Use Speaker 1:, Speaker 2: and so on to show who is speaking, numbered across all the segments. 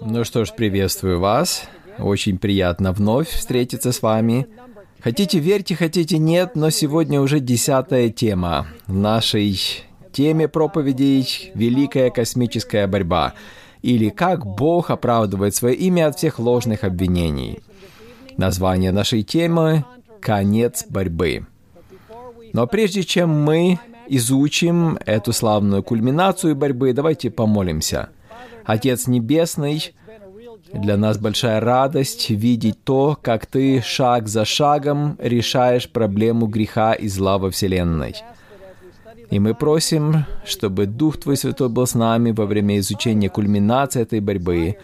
Speaker 1: Ну что ж, приветствую вас. Очень приятно вновь встретиться с вами. Хотите верьте, хотите нет, но сегодня уже десятая тема в нашей теме проповедей «Великая космическая борьба» или «Как Бог оправдывает свое имя от всех ложных обвинений». Название нашей темы «Конец борьбы». Но прежде чем мы изучим эту славную кульминацию борьбы, давайте помолимся. Отец Небесный, для нас большая радость видеть то, как Ты шаг за шагом решаешь проблему греха и зла во Вселенной. И мы просим, чтобы Дух Твой Святой был с нами во время изучения кульминации этой борьбы,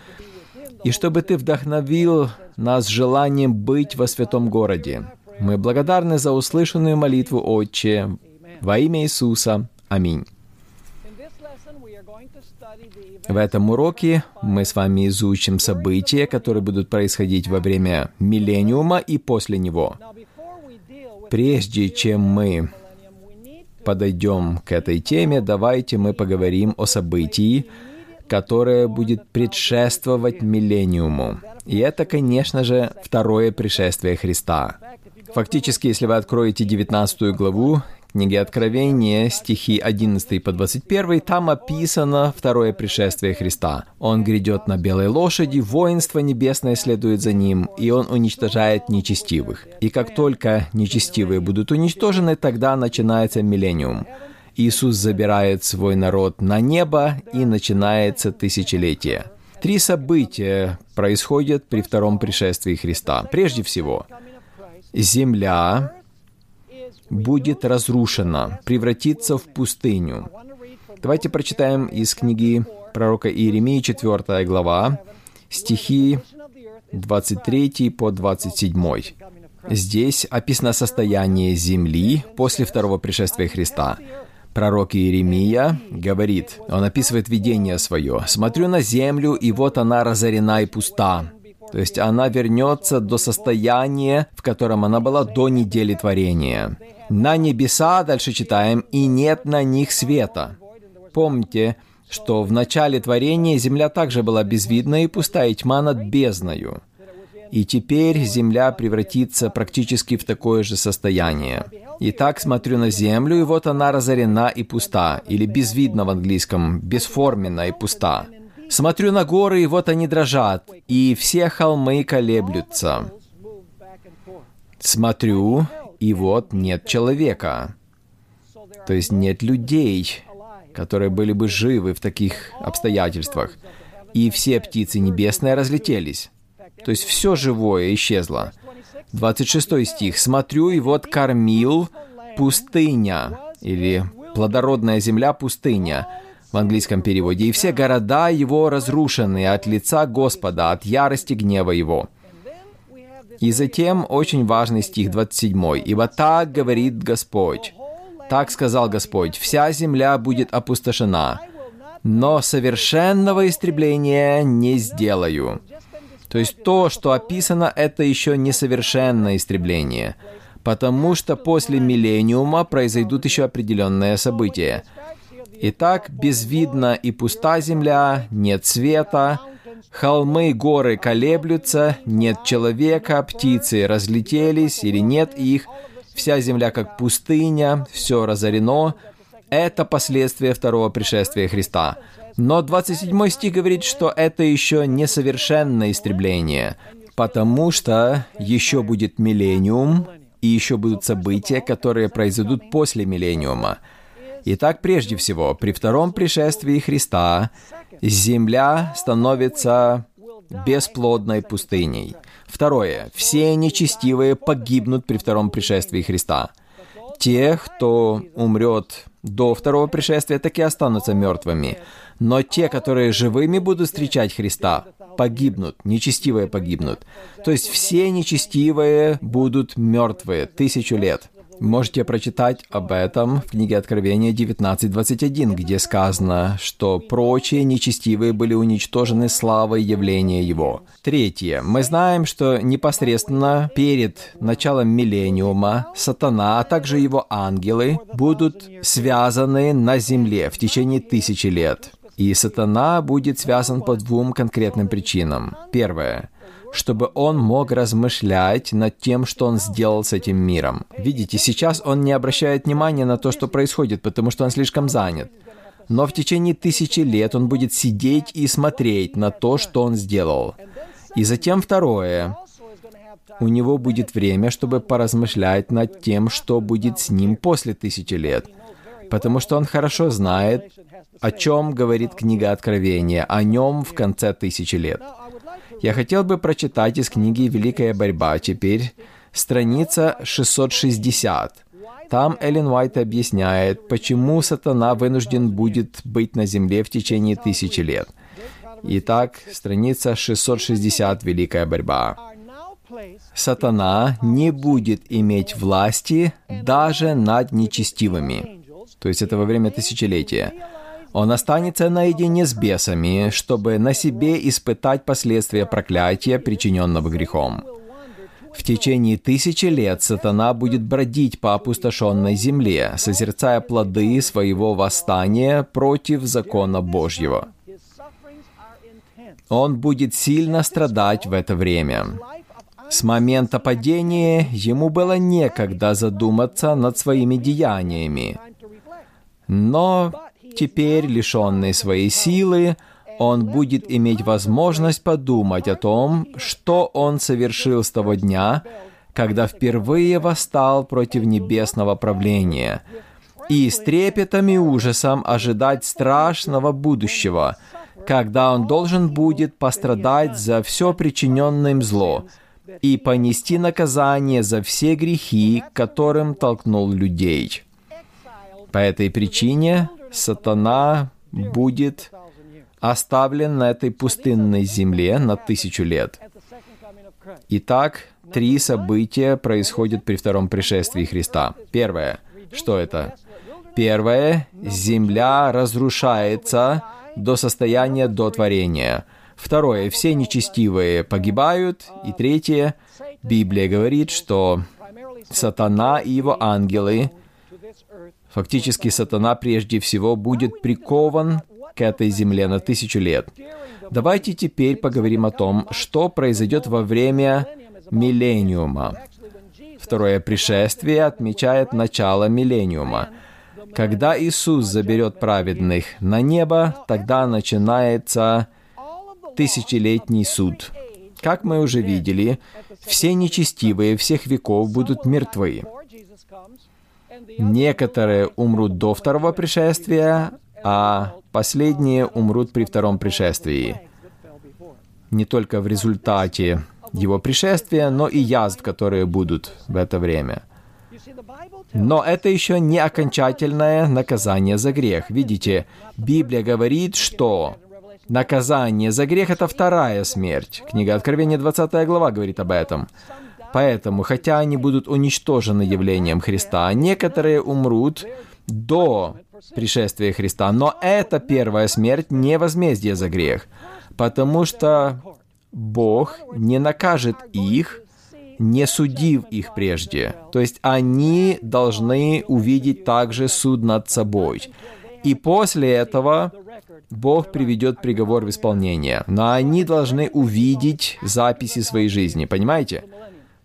Speaker 1: и чтобы Ты вдохновил нас желанием быть во святом городе. Мы благодарны за услышанную молитву, Отче, во имя Иисуса. Аминь. В этом уроке мы с вами изучим события, которые будут происходить во время миллениума и после него. Прежде чем мы подойдем к этой теме, давайте мы поговорим о событии, которое будет предшествовать миллениуму. И это, конечно же, второе пришествие Христа. Фактически, если вы откроете 19 главу книги Откровения, стихи 11 по 21, там описано второе пришествие Христа. Он грядет на белой лошади, воинство небесное следует за ним, и он уничтожает нечестивых. И как только нечестивые будут уничтожены, тогда начинается миллениум. Иисус забирает свой народ на небо, и начинается тысячелетие. Три события происходят при втором пришествии Христа. Прежде всего, земля будет разрушена, превратится в пустыню. Давайте прочитаем из книги пророка Иеремии, 4 глава, стихи 23 по 27. Здесь описано состояние земли после второго пришествия Христа. Пророк Иеремия говорит, он описывает видение свое. «Смотрю на землю, и вот она разорена и пуста, то есть она вернется до состояния, в котором она была до недели творения. На небеса, дальше читаем, и нет на них света. Помните, что в начале творения земля также была безвидна и пустая, и тьма над бездною. И теперь земля превратится практически в такое же состояние. Итак, смотрю на землю, и вот она разорена и пуста, или безвидна в английском, бесформенна и пуста. Смотрю на горы, и вот они дрожат, и все холмы колеблются. Смотрю, и вот нет человека. То есть нет людей, которые были бы живы в таких обстоятельствах. И все птицы небесные разлетелись. То есть все живое исчезло. 26 стих. «Смотрю, и вот кормил пустыня» или «плодородная земля пустыня» в английском переводе, «и все города его разрушены от лица Господа, от ярости гнева его». И затем очень важный стих 27. «Ибо так говорит Господь, так сказал Господь, вся земля будет опустошена, но совершенного истребления не сделаю». То есть то, что описано, это еще несовершенное истребление, потому что после миллениума произойдут еще определенные события – Итак, безвидна и пуста земля, нет света, холмы, горы колеблются, нет человека, птицы разлетелись или нет их, вся земля как пустыня, все разорено. Это последствия второго пришествия Христа. Но 27 стих говорит, что это еще несовершенное истребление, потому что еще будет миллениум, и еще будут события, которые произойдут после миллениума – Итак, прежде всего, при втором пришествии Христа земля становится бесплодной пустыней. Второе. Все нечестивые погибнут при втором пришествии Христа. Те, кто умрет до второго пришествия, так и останутся мертвыми. Но те, которые живыми будут встречать Христа, погибнут, нечестивые погибнут. То есть все нечестивые будут мертвые тысячу лет. Можете прочитать об этом в книге Откровения 19.21, где сказано, что прочие нечестивые были уничтожены славой явления Его. Третье. Мы знаем, что непосредственно перед началом миллениума сатана, а также его ангелы будут связаны на земле в течение тысячи лет. И сатана будет связан по двум конкретным причинам. Первое чтобы он мог размышлять над тем, что он сделал с этим миром. Видите, сейчас он не обращает внимания на то, что происходит, потому что он слишком занят. Но в течение тысячи лет он будет сидеть и смотреть на то, что он сделал. И затем второе. У него будет время, чтобы поразмышлять над тем, что будет с ним после тысячи лет. Потому что он хорошо знает, о чем говорит книга Откровения, о нем в конце тысячи лет. Я хотел бы прочитать из книги «Великая борьба» теперь, страница 660. Там Эллен Уайт объясняет, почему сатана вынужден будет быть на земле в течение тысячи лет. Итак, страница 660 «Великая борьба». Сатана не будет иметь власти даже над нечестивыми. То есть это во время тысячелетия. Он останется наедине с бесами, чтобы на себе испытать последствия проклятия, причиненного грехом. В течение тысячи лет сатана будет бродить по опустошенной земле, созерцая плоды своего восстания против закона Божьего. Он будет сильно страдать в это время. С момента падения ему было некогда задуматься над своими деяниями. Но Теперь, лишенный своей силы, он будет иметь возможность подумать о том, что он совершил с того дня, когда впервые восстал против небесного правления, и с трепетом и ужасом ожидать страшного будущего, когда он должен будет пострадать за все причиненное им зло и понести наказание за все грехи, которым толкнул людей. По этой причине сатана будет оставлен на этой пустынной земле на тысячу лет. Итак, три события происходят при втором пришествии Христа. Первое. Что это? Первое. Земля разрушается до состояния до творения. Второе. Все нечестивые погибают. И третье. Библия говорит, что сатана и его ангелы Фактически сатана прежде всего будет прикован к этой земле на тысячу лет. Давайте теперь поговорим о том, что произойдет во время миллениума. Второе пришествие отмечает начало миллениума. Когда Иисус заберет праведных на небо, тогда начинается тысячелетний суд. Как мы уже видели, все нечестивые всех веков будут мертвы. Некоторые умрут до второго пришествия, а последние умрут при втором пришествии. Не только в результате его пришествия, но и язв, которые будут в это время. Но это еще не окончательное наказание за грех. Видите, Библия говорит, что наказание за грех — это вторая смерть. Книга Откровения, 20 глава говорит об этом. Поэтому, хотя они будут уничтожены явлением Христа, некоторые умрут до пришествия Христа, но эта первая смерть не возмездие за грех, потому что Бог не накажет их, не судив их прежде. То есть они должны увидеть также суд над собой. И после этого Бог приведет приговор в исполнение. Но они должны увидеть записи своей жизни, понимаете?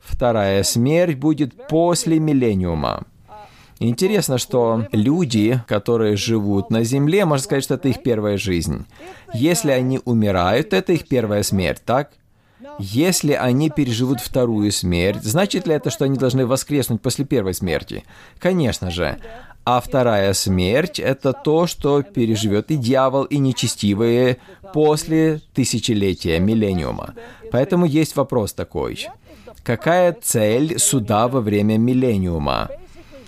Speaker 1: Вторая смерть будет после миллениума. Интересно, что люди, которые живут на Земле, можно сказать, что это их первая жизнь. Если они умирают, это их первая смерть, так? Если они переживут вторую смерть, значит ли это, что они должны воскреснуть после первой смерти? Конечно же. А вторая смерть — это то, что переживет и дьявол, и нечестивые после тысячелетия, миллениума. Поэтому есть вопрос такой. Какая цель суда во время миллениума?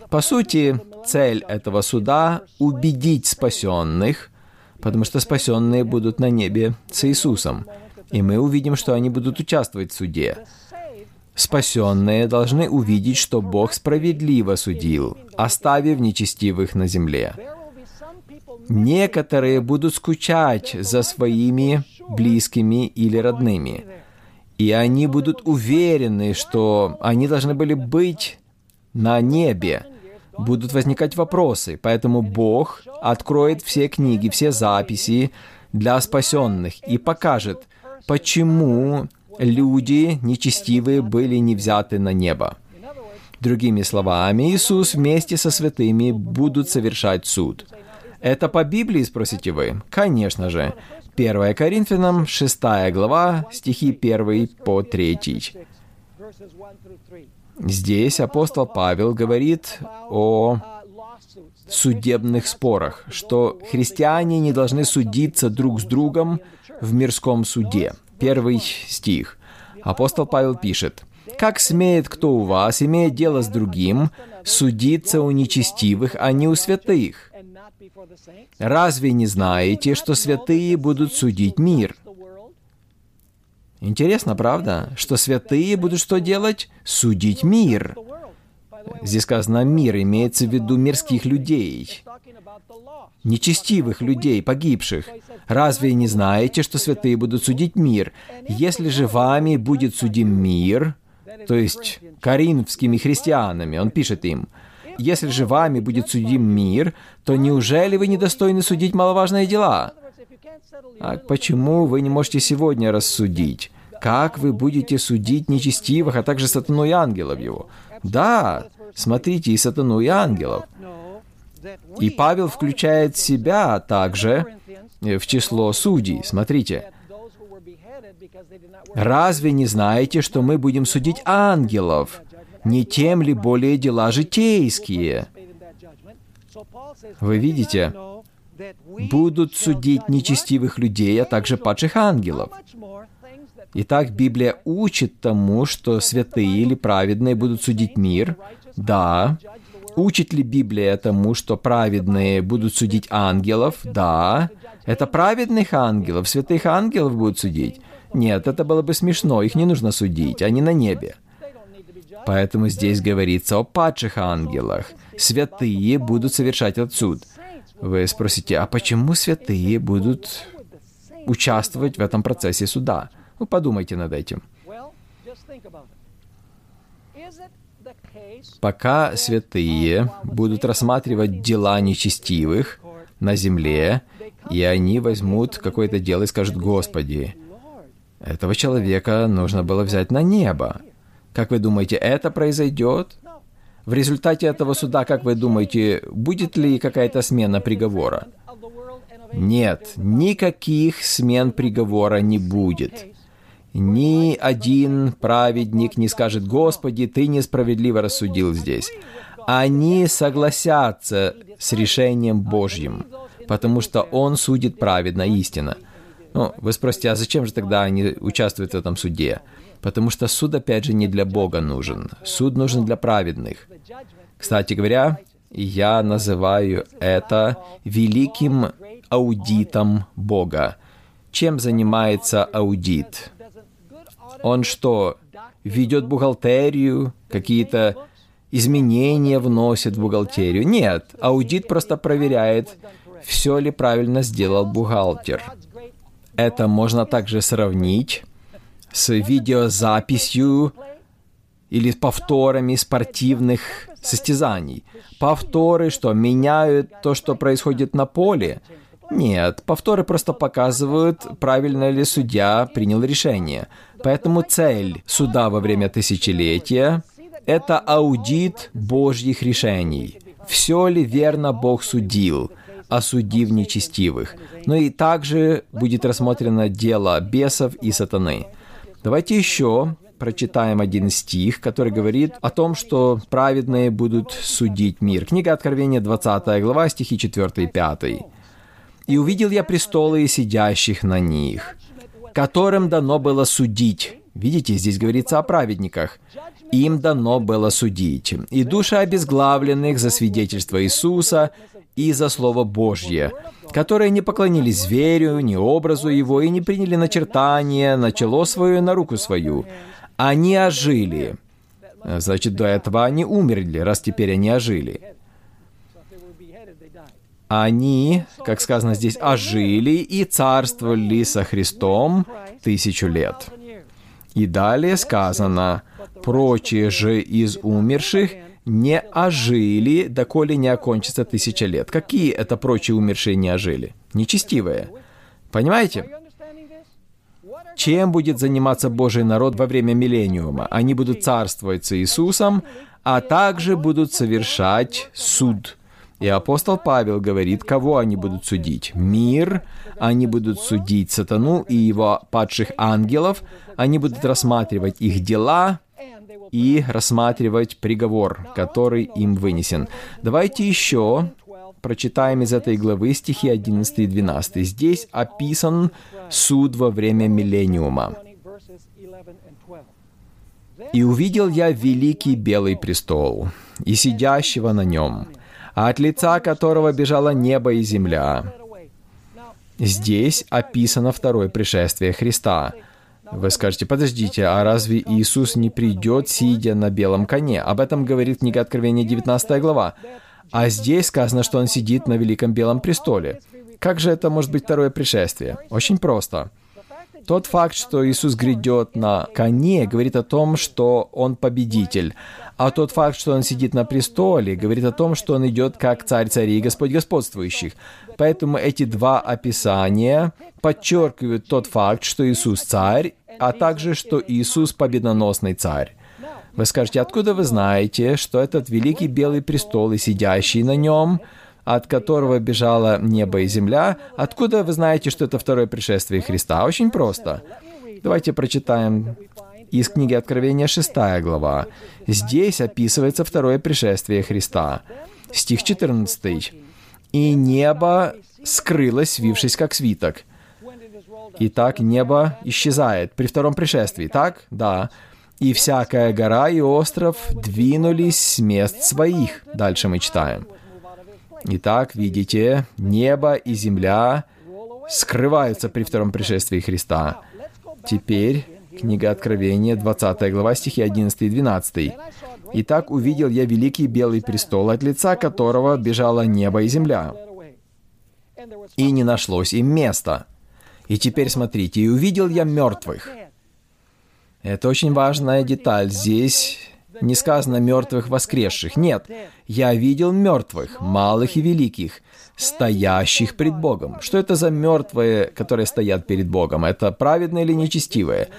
Speaker 1: По сути, цель этого суда — убедить спасенных, потому что спасенные будут на небе с Иисусом, и мы увидим, что они будут участвовать в суде. Спасенные должны увидеть, что Бог справедливо судил, оставив нечестивых на земле. Некоторые будут скучать за своими близкими или родными — и они будут уверены, что они должны были быть на небе. будут возникать вопросы, поэтому Бог откроет все книги, все записи для спасенных и покажет, почему люди нечестивые были не взяты на небо. Другими словами, Иисус вместе со святыми будут совершать суд. Это по Библии, спросите вы? Конечно же. 1 Коринфянам, 6 глава, стихи 1 по 3. Здесь апостол Павел говорит о судебных спорах, что христиане не должны судиться друг с другом в мирском суде. Первый стих. Апостол Павел пишет, «Как смеет кто у вас, имея дело с другим, судиться у нечестивых, а не у святых? Разве не знаете, что святые будут судить мир?» Интересно, правда, что святые будут что делать? Судить мир. Здесь сказано «мир», имеется в виду мирских людей, нечестивых людей, погибших. Разве не знаете, что святые будут судить мир? Если же вами будет судим мир, то есть коринфскими христианами, он пишет им, если же вами будет судим мир, то неужели вы недостойны судить маловажные дела? А почему вы не можете сегодня рассудить? Как вы будете судить нечестивых, а также сатану и ангелов его? Да, смотрите, и сатану, и ангелов. И Павел включает себя также в число судей. Смотрите. «Разве не знаете, что мы будем судить ангелов? Не тем ли более дела житейские?» Вы видите, будут судить нечестивых людей, а также падших ангелов. Итак, Библия учит тому, что святые или праведные будут судить мир. Да. Учит ли Библия тому, что праведные будут судить ангелов? Да. Это праведных ангелов, святых ангелов будут судить? Нет, это было бы смешно, их не нужно судить, они на небе. Поэтому здесь говорится о падших ангелах. Святые будут совершать этот. Вы спросите, а почему святые будут участвовать в этом процессе суда? Ну, подумайте над этим. Пока святые будут рассматривать дела нечестивых на земле, и они возьмут какое-то дело и скажут, «Господи, этого человека нужно было взять на небо». Как вы думаете, это произойдет? В результате этого суда, как вы думаете, будет ли какая-то смена приговора? Нет, никаких смен приговора не будет. Ни один праведник не скажет, «Господи, Ты несправедливо рассудил здесь». Они согласятся с решением Божьим, потому что Он судит праведно, истинно. Ну, вы спросите, а зачем же тогда они участвуют в этом суде? Потому что суд, опять же, не для Бога нужен. Суд нужен для праведных. Кстати говоря, я называю это великим аудитом Бога. Чем занимается аудит? Он что, ведет бухгалтерию, какие-то изменения вносит в бухгалтерию? Нет, аудит просто проверяет, все ли правильно сделал бухгалтер. Это можно также сравнить с видеозаписью или повторами спортивных состязаний. Повторы, что меняют то, что происходит на поле. Нет, повторы просто показывают, правильно ли судья принял решение. Поэтому цель суда во время тысячелетия – это аудит Божьих решений. Все ли верно Бог судил, осудив нечестивых? Но и также будет рассмотрено дело бесов и сатаны. Давайте еще прочитаем один стих, который говорит о том, что праведные будут судить мир. Книга Откровения, 20 глава, стихи 4 и 5. «И увидел я престолы и сидящих на них, которым дано было судить. Видите, здесь говорится о праведниках. Им дано было судить. И души обезглавленных за свидетельство Иисуса и за Слово Божье, которые не поклонились зверю, ни образу его, и не приняли начертание на чело свое, на руку свою. Они ожили. Значит, до этого они умерли, раз теперь они ожили они, как сказано здесь, ожили и царствовали со Христом тысячу лет. И далее сказано, прочие же из умерших не ожили, доколе не окончится тысяча лет. Какие это прочие умершие не ожили? Нечестивые. Понимаете? Чем будет заниматься Божий народ во время миллениума? Они будут царствовать с Иисусом, а также будут совершать суд. И апостол Павел говорит, кого они будут судить? Мир, они будут судить сатану и его падших ангелов, они будут рассматривать их дела и рассматривать приговор, который им вынесен. Давайте еще прочитаем из этой главы стихи 11 и 12. Здесь описан суд во время миллениума. «И увидел я великий белый престол, и сидящего на нем, от лица которого бежало небо и земля». Здесь описано второе пришествие Христа. Вы скажете, подождите, а разве Иисус не придет, сидя на белом коне? Об этом говорит книга Откровения, 19 глава. А здесь сказано, что он сидит на великом белом престоле. Как же это может быть второе пришествие? Очень просто. Тот факт, что Иисус грядет на коне, говорит о том, что Он победитель. А тот факт, что Он сидит на престоле, говорит о том, что Он идет как царь царей и Господь господствующих. Поэтому эти два описания подчеркивают тот факт, что Иисус царь, а также, что Иисус победоносный царь. Вы скажете, откуда вы знаете, что этот великий белый престол и сидящий на нем – от которого бежало небо и земля, откуда вы знаете, что это второе пришествие Христа? Очень просто. Давайте прочитаем из книги Откровения 6 глава. Здесь описывается второе пришествие Христа. Стих 14. «И небо скрылось, свившись как свиток». Итак, небо исчезает при втором пришествии, так? Да. «И всякая гора и остров двинулись с мест своих». Дальше мы читаем. Итак, видите, небо и земля скрываются при втором пришествии Христа. Теперь книга Откровения, 20 глава, стихи 11 и 12. «Итак увидел я великий белый престол, от лица которого бежало небо и земля, и не нашлось им места. И теперь смотрите, и увидел я мертвых». Это очень важная деталь. Здесь не сказано мертвых воскресших. Нет, я видел мертвых, малых и великих, стоящих пред Богом. Что это за мертвые, которые стоят перед Богом? Это праведные или нечестивые?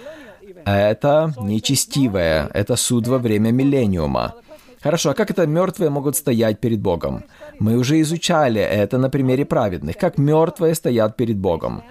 Speaker 1: Это нечестивое. Это суд во время миллениума. Хорошо, а как это мертвые могут стоять перед Богом? Мы уже изучали это на примере праведных. Как мертвые стоят перед Богом?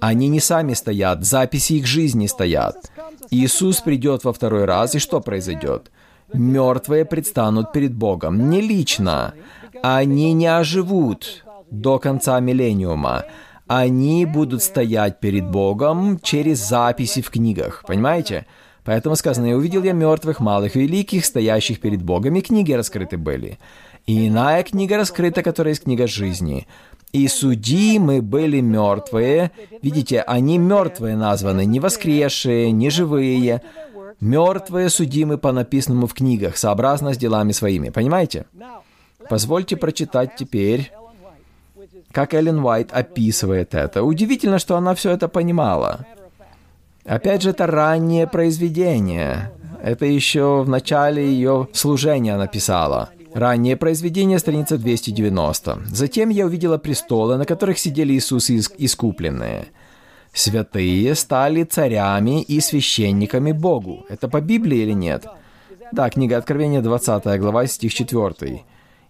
Speaker 1: Они не сами стоят, записи их жизни стоят. Иисус придет во второй раз, и что произойдет? Мертвые предстанут перед Богом не лично. Они не оживут до конца миллениума. Они будут стоять перед Богом через записи в книгах. Понимаете? Поэтому сказано, «И увидел я мертвых, малых, великих, стоящих перед Богом, и книги раскрыты были. И иная книга раскрыта, которая есть книга жизни. И судимы были мертвые. Видите, они мертвые названы, не воскресшие, не живые. Мертвые судимы по написанному в книгах, сообразно с делами своими. Понимаете? Позвольте прочитать теперь, как Эллен Уайт описывает это. Удивительно, что она все это понимала. Опять же, это раннее произведение. Это еще в начале ее служения написала. Раннее произведение, страница 290. «Затем я увидела престолы, на которых сидели Иисус и искупленные. Святые стали царями и священниками Богу». Это по Библии или нет? Да, книга Откровения, 20 глава, стих 4.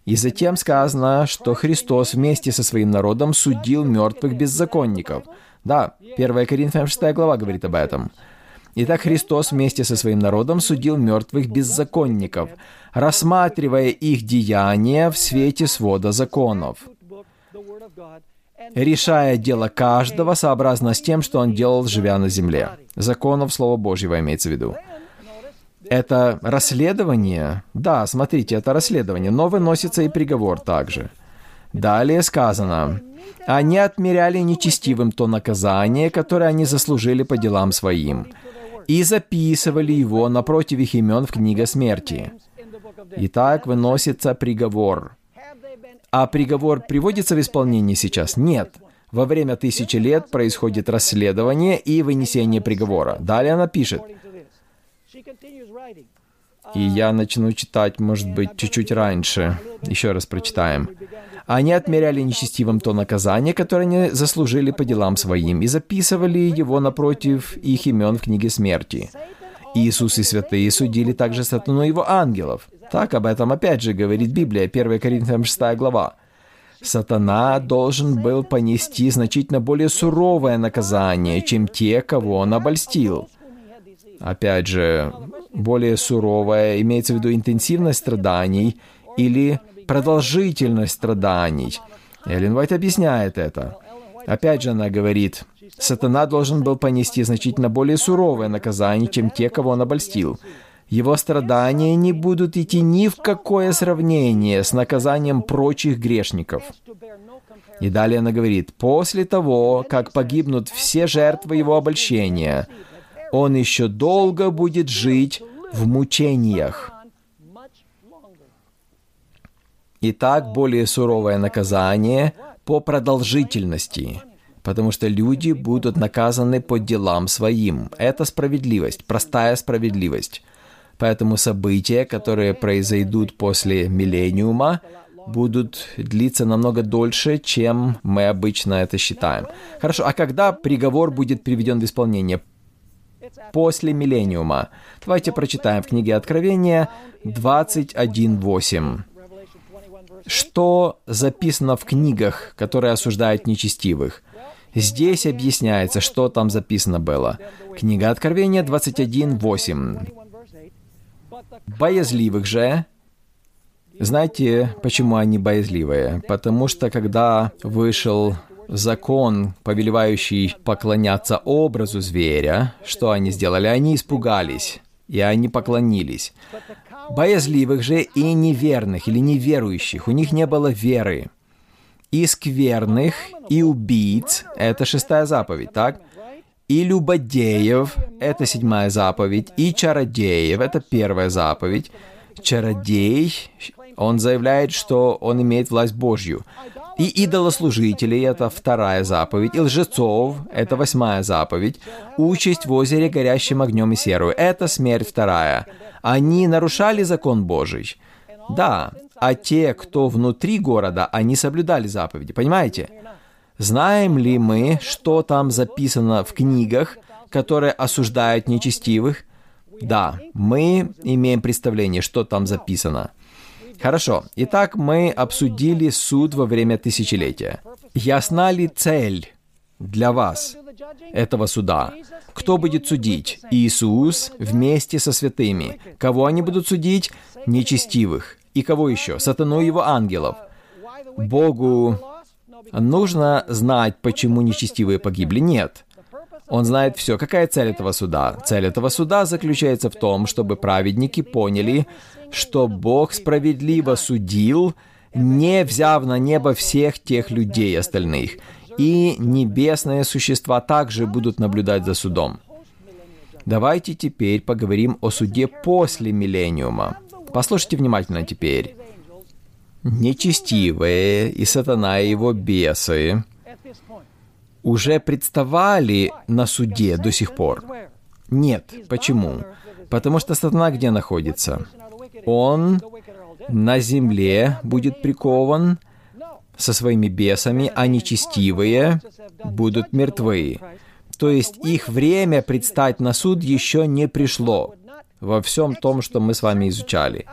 Speaker 1: «И затем сказано, что Христос вместе со своим народом судил мертвых беззаконников». Да, 1 Коринфянам 6 глава говорит об этом. Итак, Христос вместе со своим народом судил мертвых беззаконников, рассматривая их деяния в свете свода законов, решая дело каждого сообразно с тем, что он делал, живя на земле. Законов Слова Божьего имеется в виду. Это расследование? Да, смотрите, это расследование, но выносится и приговор также. Далее сказано, «Они отмеряли нечестивым то наказание, которое они заслужили по делам своим, и записывали его напротив их имен в книге смерти. Итак, выносится приговор. А приговор приводится в исполнение сейчас? Нет. Во время тысячи лет происходит расследование и вынесение приговора. Далее она пишет. И я начну читать, может быть, чуть-чуть раньше. Еще раз прочитаем. Они отмеряли нечестивым то наказание, которое они заслужили по делам своим, и записывали его напротив их имен в книге смерти. Иисус и святые судили также сатану его ангелов. Так об этом опять же говорит Библия, 1 Коринфянам 6 глава. Сатана должен был понести значительно более суровое наказание, чем те, кого он обольстил. Опять же, более суровое имеется в виду интенсивность страданий или продолжительность страданий. Эллен Уайт объясняет это. Опять же она говорит, сатана должен был понести значительно более суровое наказание, чем те, кого он обольстил. Его страдания не будут идти ни в какое сравнение с наказанием прочих грешников. И далее она говорит, после того, как погибнут все жертвы его обольщения, он еще долго будет жить в мучениях. Итак, более суровое наказание по продолжительности, потому что люди будут наказаны по делам своим. Это справедливость, простая справедливость. Поэтому события, которые произойдут после миллениума, будут длиться намного дольше, чем мы обычно это считаем. Хорошо, а когда приговор будет приведен в исполнение? После миллениума. Давайте прочитаем в книге Откровения 21.8 что записано в книгах, которые осуждают нечестивых. Здесь объясняется, что там записано было. Книга Откровения 21.8. Боязливых же знаете, почему они боязливые? Потому что когда вышел закон, повелевающий поклоняться образу зверя, что они сделали? Они испугались, и они поклонились. Боязливых же и неверных или неверующих, у них не было веры. И скверных, и убийц, это шестая заповедь, так? И любодеев, это седьмая заповедь, и чародеев, это первая заповедь. Чародей, он заявляет, что он имеет власть Божью. И идолослужителей — это вторая заповедь, и лжецов — это восьмая заповедь, участь в озере горящим огнем и серую — это смерть вторая. Они нарушали закон Божий. Да, а те, кто внутри города, они соблюдали заповеди, понимаете? Знаем ли мы, что там записано в книгах, которые осуждают нечестивых? Да, мы имеем представление, что там записано. Хорошо. Итак, мы обсудили суд во время тысячелетия. Ясна ли цель для вас этого суда? Кто будет судить? Иисус вместе со святыми. Кого они будут судить? Нечестивых. И кого еще? Сатану и его ангелов. Богу нужно знать, почему нечестивые погибли? Нет. Он знает все. Какая цель этого суда? Цель этого суда заключается в том, чтобы праведники поняли, что Бог справедливо судил, не взяв на небо всех тех людей остальных. И небесные существа также будут наблюдать за судом. Давайте теперь поговорим о суде после миллениума. Послушайте внимательно теперь. Нечестивые и сатана и его бесы уже представали на суде до сих пор? Нет. Почему? Потому что сатана где находится? Он на земле будет прикован со своими бесами, а нечестивые будут мертвы. То есть их время предстать на суд еще не пришло во всем том, что мы с вами изучали.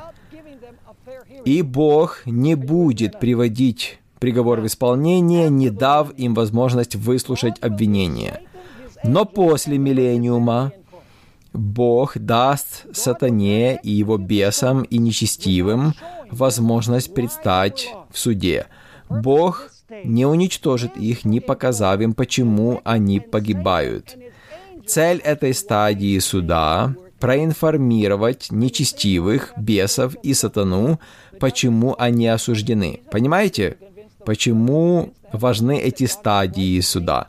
Speaker 1: И Бог не будет приводить приговор в исполнение, не дав им возможность выслушать обвинение. Но после миллениума Бог даст сатане и его бесам и нечестивым возможность предстать в суде. Бог не уничтожит их, не показав им, почему они погибают. Цель этой стадии суда — проинформировать нечестивых, бесов и сатану, почему они осуждены. Понимаете? Почему важны эти стадии суда?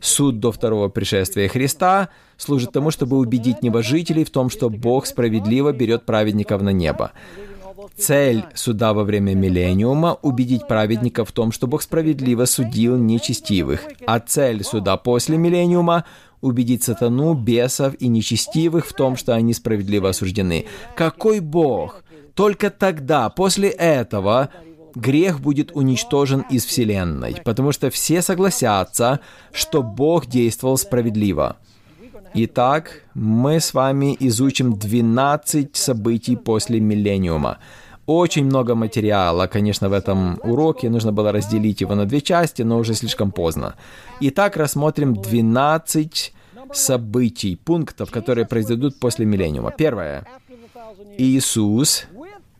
Speaker 1: Суд до второго пришествия Христа служит тому, чтобы убедить небожителей в том, что Бог справедливо берет праведников на небо. Цель суда во время миллениума — убедить праведников в том, что Бог справедливо судил нечестивых, а цель суда после миллениума — убедить сатану, бесов и нечестивых в том, что они справедливо осуждены. Какой Бог? Только тогда, после этого, грех будет уничтожен из Вселенной, потому что все согласятся, что Бог действовал справедливо. Итак, мы с вами изучим 12 событий после миллениума. Очень много материала, конечно, в этом уроке. Нужно было разделить его на две части, но уже слишком поздно. Итак, рассмотрим 12 событий, пунктов, которые произойдут после миллениума. Первое. Иисус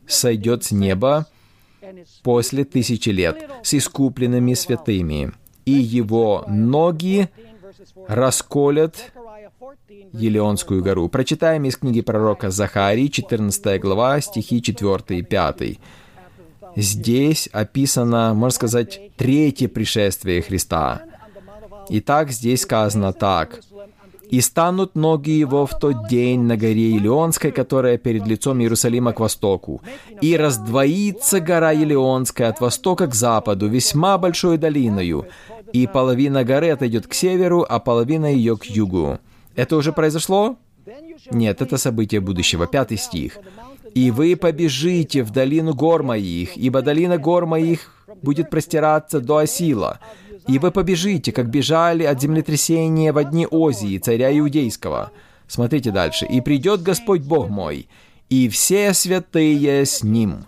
Speaker 1: сойдет с неба после тысячи лет с искупленными святыми, и его ноги расколят Елеонскую гору. Прочитаем из книги пророка Захарии, 14 глава, стихи 4 и 5. Здесь описано, можно сказать, третье пришествие Христа. Итак, здесь сказано так. «И станут ноги его в тот день на горе Елеонской, которая перед лицом Иерусалима к востоку. И раздвоится гора Елеонская от востока к западу, весьма большой долиною, и половина горы отойдет к северу, а половина ее к югу. Это уже произошло? Нет, это событие будущего. Пятый стих. «И вы побежите в долину гор моих, ибо долина гор моих будет простираться до Осила. И вы побежите, как бежали от землетрясения в дни Озии, царя Иудейского». Смотрите дальше. «И придет Господь Бог мой, и все святые с Ним».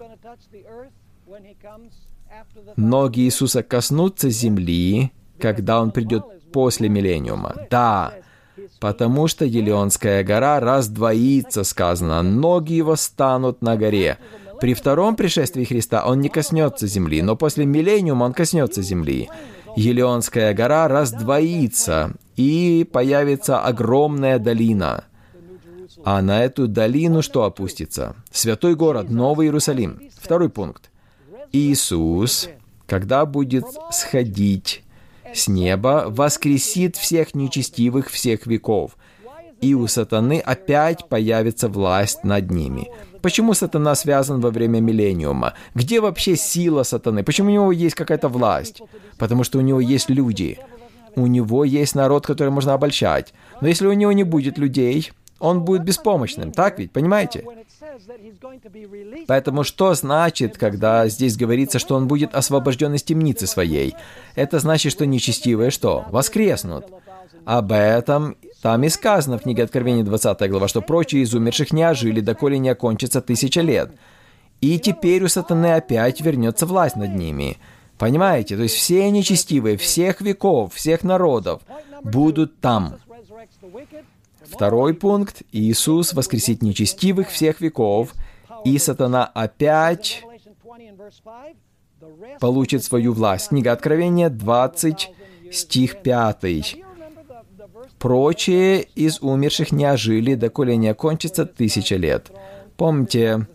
Speaker 1: Ноги Иисуса коснутся земли, когда Он придет после миллениума. Да, потому что Елеонская гора раздвоится, сказано, ноги его станут на горе. При втором пришествии Христа он не коснется земли, но после миллениума он коснется земли. Елеонская гора раздвоится, и появится огромная долина. А на эту долину что опустится? Святой город, Новый Иерусалим. Второй пункт. Иисус, когда будет сходить с неба воскресит всех нечестивых всех веков, и у сатаны опять появится власть над ними. Почему сатана связан во время миллениума? Где вообще сила сатаны? Почему у него есть какая-то власть? Потому что у него есть люди. У него есть народ, который можно обольщать. Но если у него не будет людей, он будет беспомощным, так ведь, понимаете? Поэтому что значит, когда здесь говорится, что он будет освобожден из темницы своей? Это значит, что нечестивые что? Воскреснут. Об этом там и сказано в книге Откровения 20 глава, что прочие из умерших не ожили, доколе не окончится тысяча лет. И теперь у сатаны опять вернется власть над ними. Понимаете? То есть все нечестивые, всех веков, всех народов будут там. Второй пункт. Иисус воскресит нечестивых всех веков, и сатана опять получит свою власть. Книга Откровения 20, стих 5. «Прочие из умерших не ожили, доколе не окончится тысяча лет». Помните,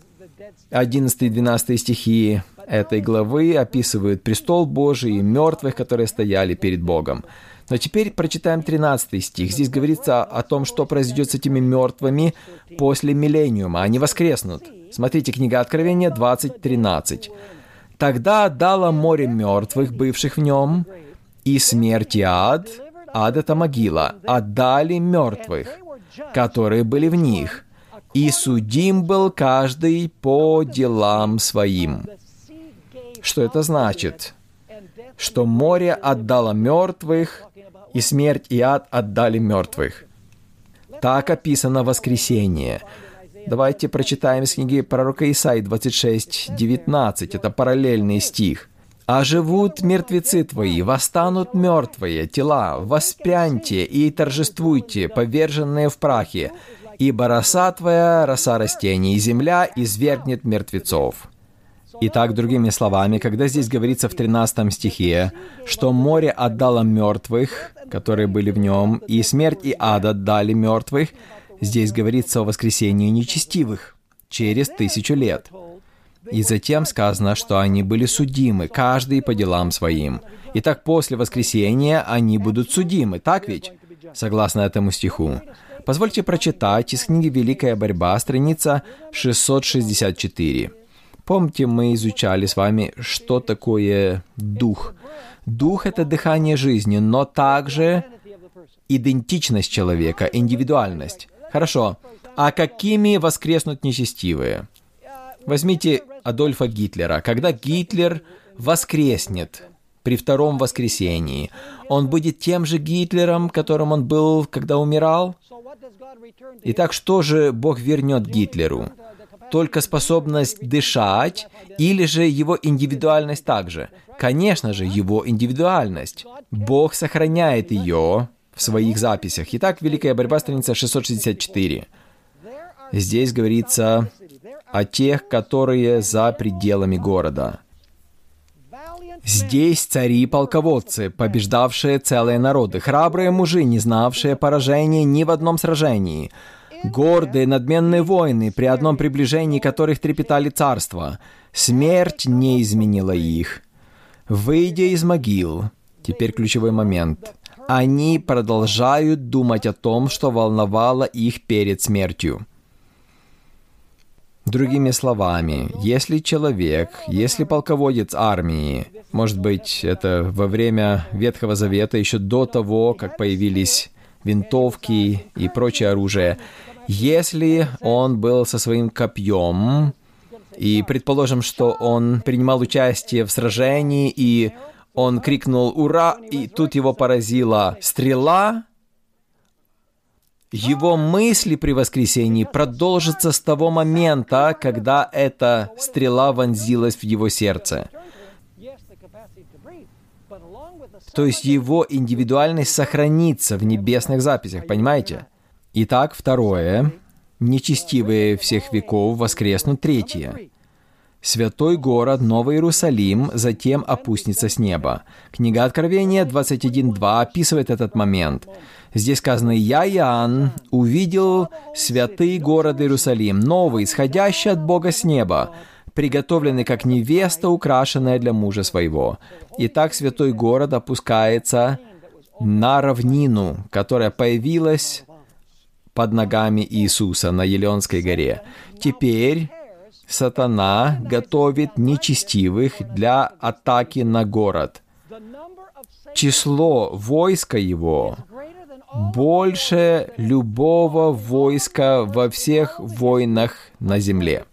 Speaker 1: 11 и 12 стихи этой главы описывают престол Божий и мертвых, которые стояли перед Богом. Но теперь прочитаем 13 стих. Здесь говорится о том, что произойдет с этими мертвыми после миллениума. Они воскреснут. Смотрите, книга Откровения 20.13. «Тогда отдало море мертвых, бывших в нем, и смерть и ад, ад — это могила, отдали мертвых, которые были в них, и судим был каждый по делам своим». Что это значит? Что море отдало мертвых, и смерть и ад отдали мертвых. Так описано воскресение. Давайте прочитаем из книги пророка Исаи 26, 19. Это параллельный стих. «А живут мертвецы твои, восстанут мертвые тела, воспряньте и торжествуйте, поверженные в прахе, ибо роса твоя, роса растений, земля извергнет мертвецов». Итак, другими словами, когда здесь говорится в 13 стихе, что море отдало мертвых, которые были в нем, и смерть и ад отдали мертвых, здесь говорится о воскресении нечестивых через тысячу лет. И затем сказано, что они были судимы, каждый по делам своим. Итак, после воскресения они будут судимы, так ведь? Согласно этому стиху. Позвольте прочитать из книги «Великая борьба», страница 664. Помните, мы изучали с вами, что такое дух. Дух — это дыхание жизни, но также идентичность человека, индивидуальность. Хорошо. А какими воскреснут нечестивые? Возьмите Адольфа Гитлера. Когда Гитлер воскреснет при втором воскресении, он будет тем же Гитлером, которым он был, когда умирал? Итак, что же Бог вернет Гитлеру? Только способность дышать или же его индивидуальность также? Конечно же, его индивидуальность. Бог сохраняет ее в своих записях. Итак, Великая борьба, страница 664. Здесь говорится о тех, которые за пределами города. Здесь цари и полководцы, побеждавшие целые народы, храбрые мужи, не знавшие поражения ни в одном сражении, гордые, надменные воины, при одном приближении которых трепетали царства. Смерть не изменила их. Выйдя из могил, теперь ключевой момент, они продолжают думать о том, что волновало их перед смертью. Другими словами, если человек, если полководец армии, может быть, это во время Ветхого Завета, еще до того, как появились винтовки и прочее оружие, если он был со своим копьем, и предположим, что он принимал участие в сражении, и он крикнул «Ура!», и тут его поразила стрела, его мысли при воскресении продолжатся с того момента, когда эта стрела вонзилась в его сердце. То есть его индивидуальность сохранится в небесных записях, понимаете? Итак, второе. Нечестивые всех веков воскреснут третье. Святой город, Новый Иерусалим, затем опустится с неба. Книга Откровения 21.2 описывает этот момент. Здесь сказано, «Я, Иоанн, увидел святый город Иерусалим, новый, исходящий от Бога с неба, приготовленный как невеста, украшенная для мужа своего». Итак, святой город опускается на равнину, которая появилась под ногами Иисуса на Елеонской горе. Теперь сатана готовит нечестивых для атаки на город. Число войска его больше любого войска во всех войнах на земле.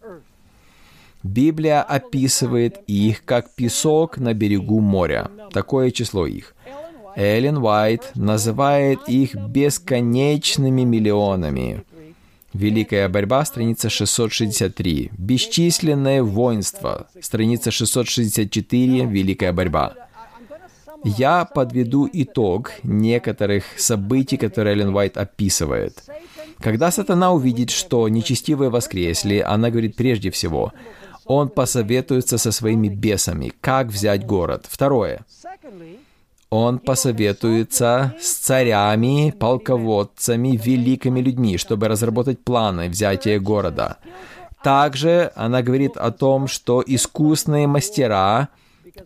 Speaker 1: Библия описывает их как песок на берегу моря. Такое число их. Эллен Уайт называет их бесконечными миллионами. Великая борьба, страница 663. Бесчисленное воинство, страница 664. Великая борьба. Я подведу итог некоторых событий, которые Эллен Уайт описывает. Когда сатана увидит, что нечестивые воскресли, она говорит прежде всего, он посоветуется со своими бесами, как взять город. Второе он посоветуется с царями, полководцами, великими людьми, чтобы разработать планы взятия города. Также она говорит о том, что искусные мастера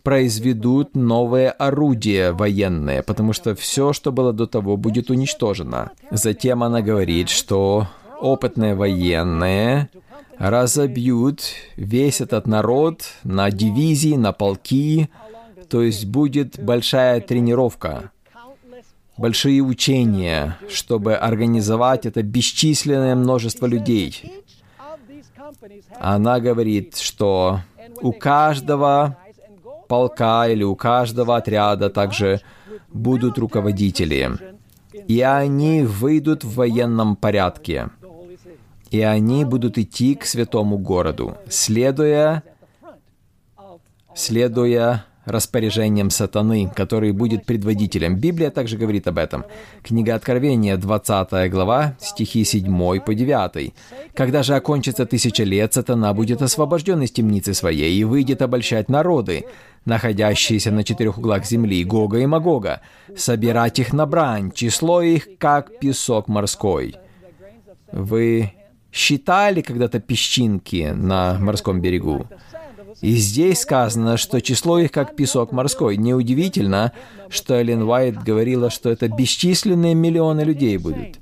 Speaker 1: произведут новые орудия военные, потому что все, что было до того, будет уничтожено. Затем она говорит, что опытные военные разобьют весь этот народ на дивизии, на полки, то есть будет большая тренировка, большие учения, чтобы организовать это бесчисленное множество людей. Она говорит, что у каждого полка или у каждого отряда также будут руководители. И они выйдут в военном порядке. И они будут идти к святому городу, следуя, следуя распоряжением сатаны, который будет предводителем. Библия также говорит об этом. Книга Откровения, 20 глава, стихи 7 по 9. «Когда же окончится тысяча лет, сатана будет освобожден из темницы своей и выйдет обольщать народы, находящиеся на четырех углах земли, Гога и Магога, собирать их на брань, число их, как песок морской». Вы считали когда-то песчинки на морском берегу? И здесь сказано, что число их как песок морской. Неудивительно, что Эллен Уайт говорила, что это бесчисленные миллионы людей будут.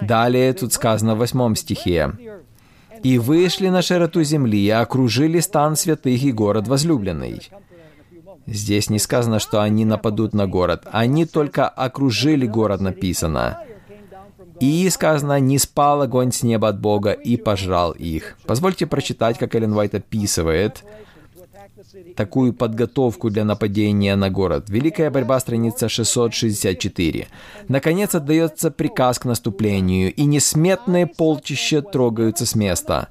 Speaker 1: Далее тут сказано в восьмом стихе. «И вышли на широту земли, и окружили стан святых и город возлюбленный». Здесь не сказано, что они нападут на город. Они только окружили город, написано. И сказано, не спал огонь с неба от Бога и пожрал их. Позвольте прочитать, как Эллен Уайт описывает такую подготовку для нападения на город. Великая борьба, страница 664. Наконец отдается приказ к наступлению, и несметные полчища трогаются с места.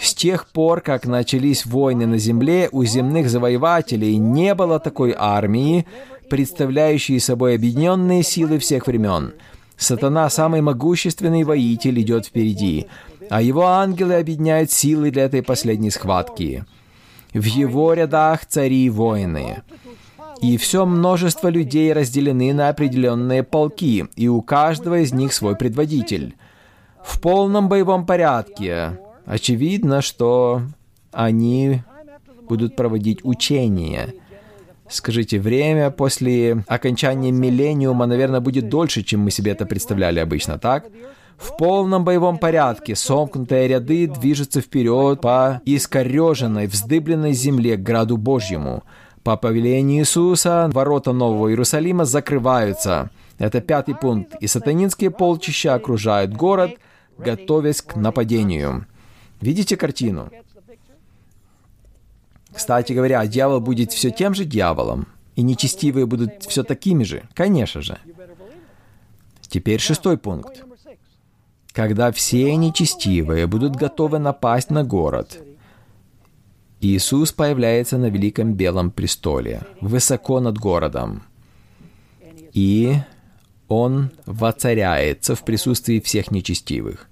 Speaker 1: С тех пор, как начались войны на земле, у земных завоевателей не было такой армии, представляющей собой объединенные силы всех времен. Сатана, самый могущественный воитель, идет впереди, а его ангелы объединяют силы для этой последней схватки. В его рядах цари и воины. И все множество людей разделены на определенные полки, и у каждого из них свой предводитель. В полном боевом порядке. Очевидно, что они будут проводить учения. Скажите, время после окончания миллениума, наверное, будет дольше, чем мы себе это представляли обычно, так? В полном боевом порядке сомкнутые ряды движутся вперед по искореженной, вздыбленной земле к граду Божьему. По повелению Иисуса ворота Нового Иерусалима закрываются. Это пятый пункт. И сатанинские полчища окружают город, готовясь к нападению. Видите картину? Кстати говоря, дьявол будет все тем же дьяволом, и нечестивые будут все такими же, конечно же. Теперь шестой пункт когда все нечестивые будут готовы напасть на город. Иисус появляется на великом белом престоле, высоко над городом. И Он воцаряется в присутствии всех нечестивых.